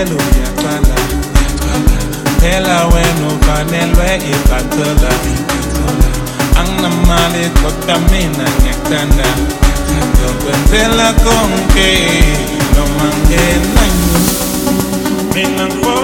panelo ya pala Pela weno panelwe ipatola Ang namali kotamina nyaktanda. Yokwentela konke Lomangena Minang po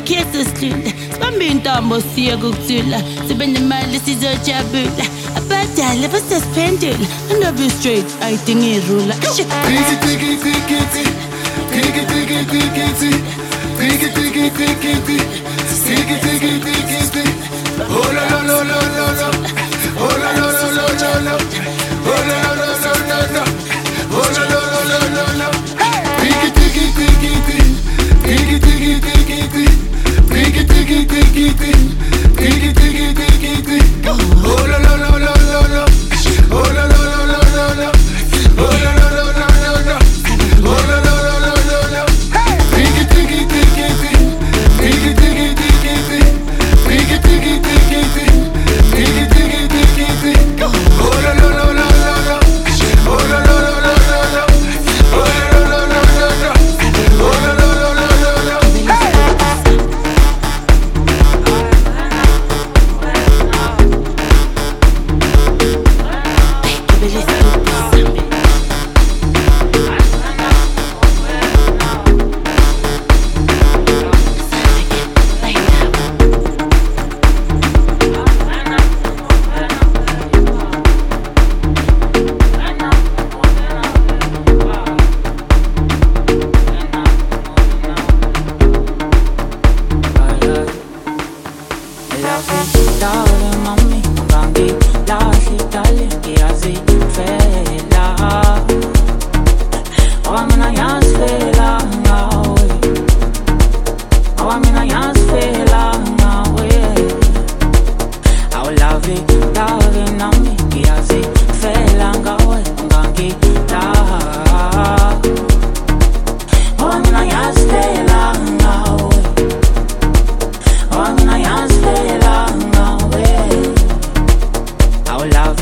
Ikhe sesithula sibambe intambo siye kukuthula sibe nemali sizojabula abadala basesiphendula andabe straight ayidinga irula Oh la la la la la Oh la la la la la Oh la la la la la Oh la la la la la la Piggy piggy piggy piggy piggy tiki tiki tiki tiki tiki tiki tiki. Oh la la.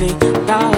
me now.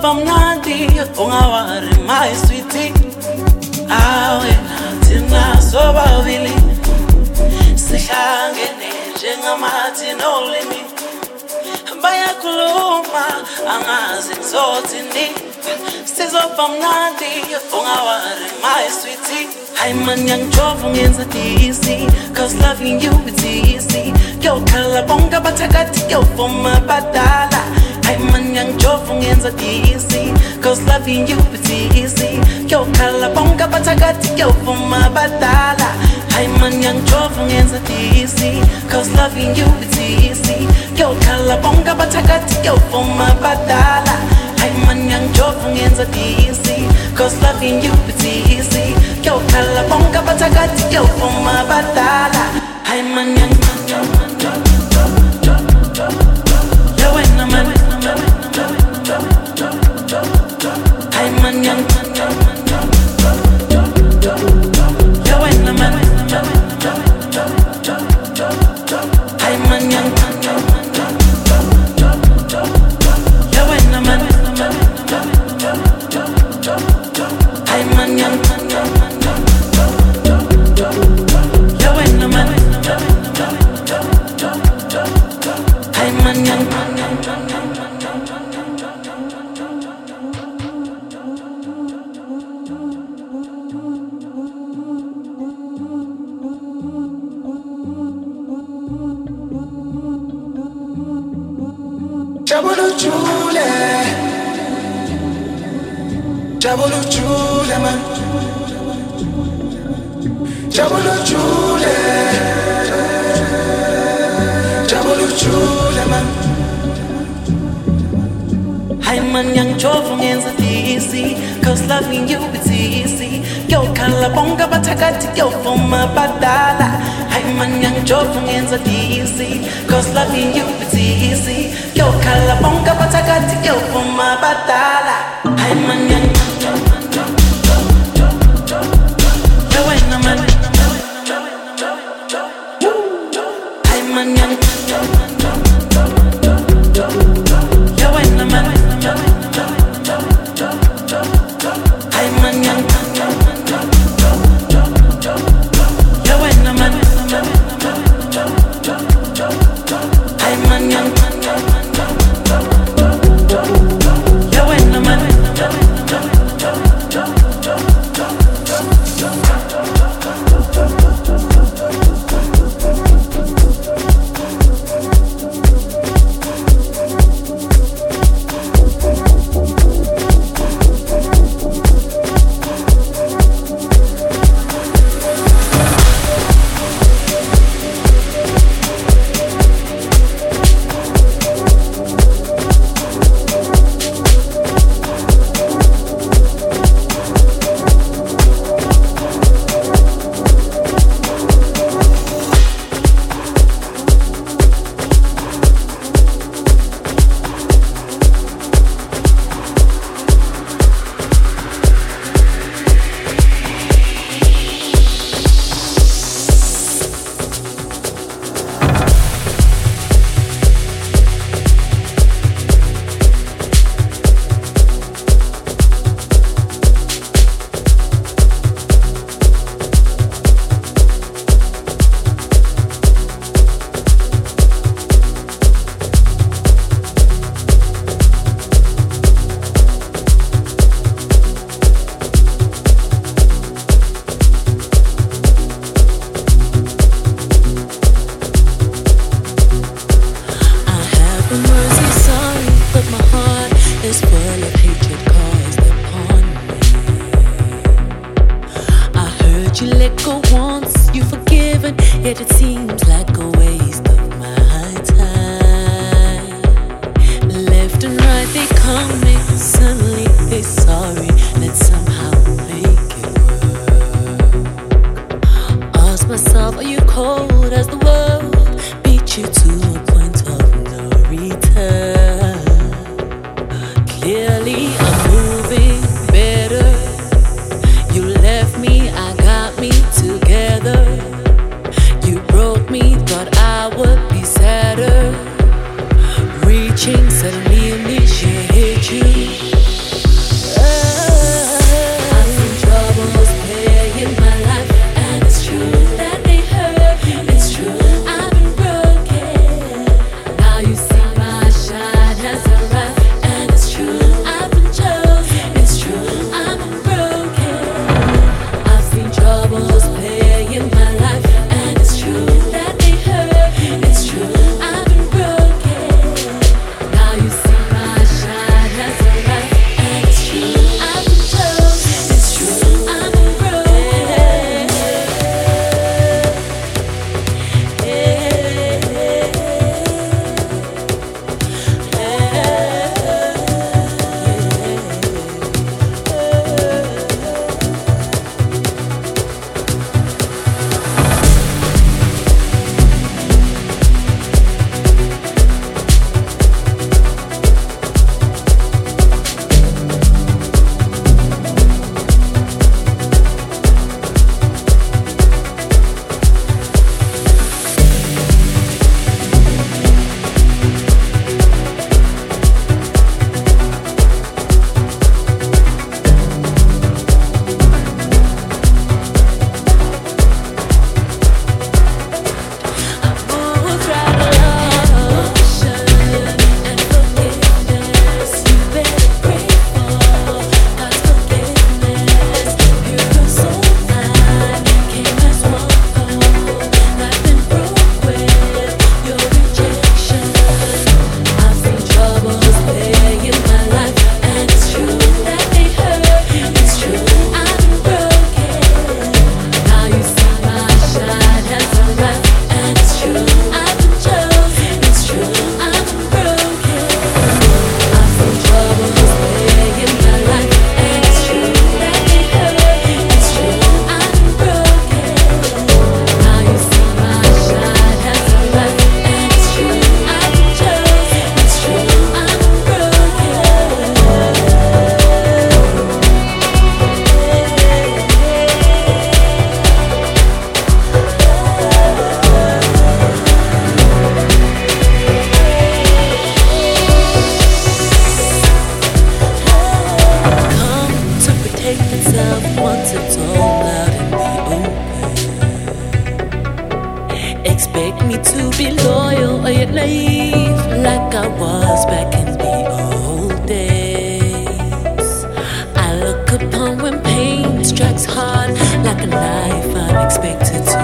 Sizoba mnandi ungawari my sweetie. Awena thina sobabili sihlangene njengamathi nolimi bayakhuluma angazi ngizothini sizoba mnandi ungawari my sweetie. Hayi man yangijova ungenza DC cause loving you it's easy. Kuyokhala bonke abathakathi kuyovuma badala hayi man yangijova ungenza DC cause loving you it's easy. Kuyokhala bonke abathakathi kuyovuma badala hayi man yangijova ungenza DC cause loving you it's easy. Kuyokhala bonke abathakathi kuyovuma badala hayi man yangijova ungenza DC cause loving you it's easy. Kuyokhala bonke abathakathi kuyovuma badala hayi man yangijova man young Jova ungenza DC Cause loving you it's easy. Kuyokhala bonke abathakathi kuyovuma badala. Hi man young Jova ungenza DC Cause loving you it's easy. Kuyokhala bonke abathakathi kuyovuma badala. Hi man young I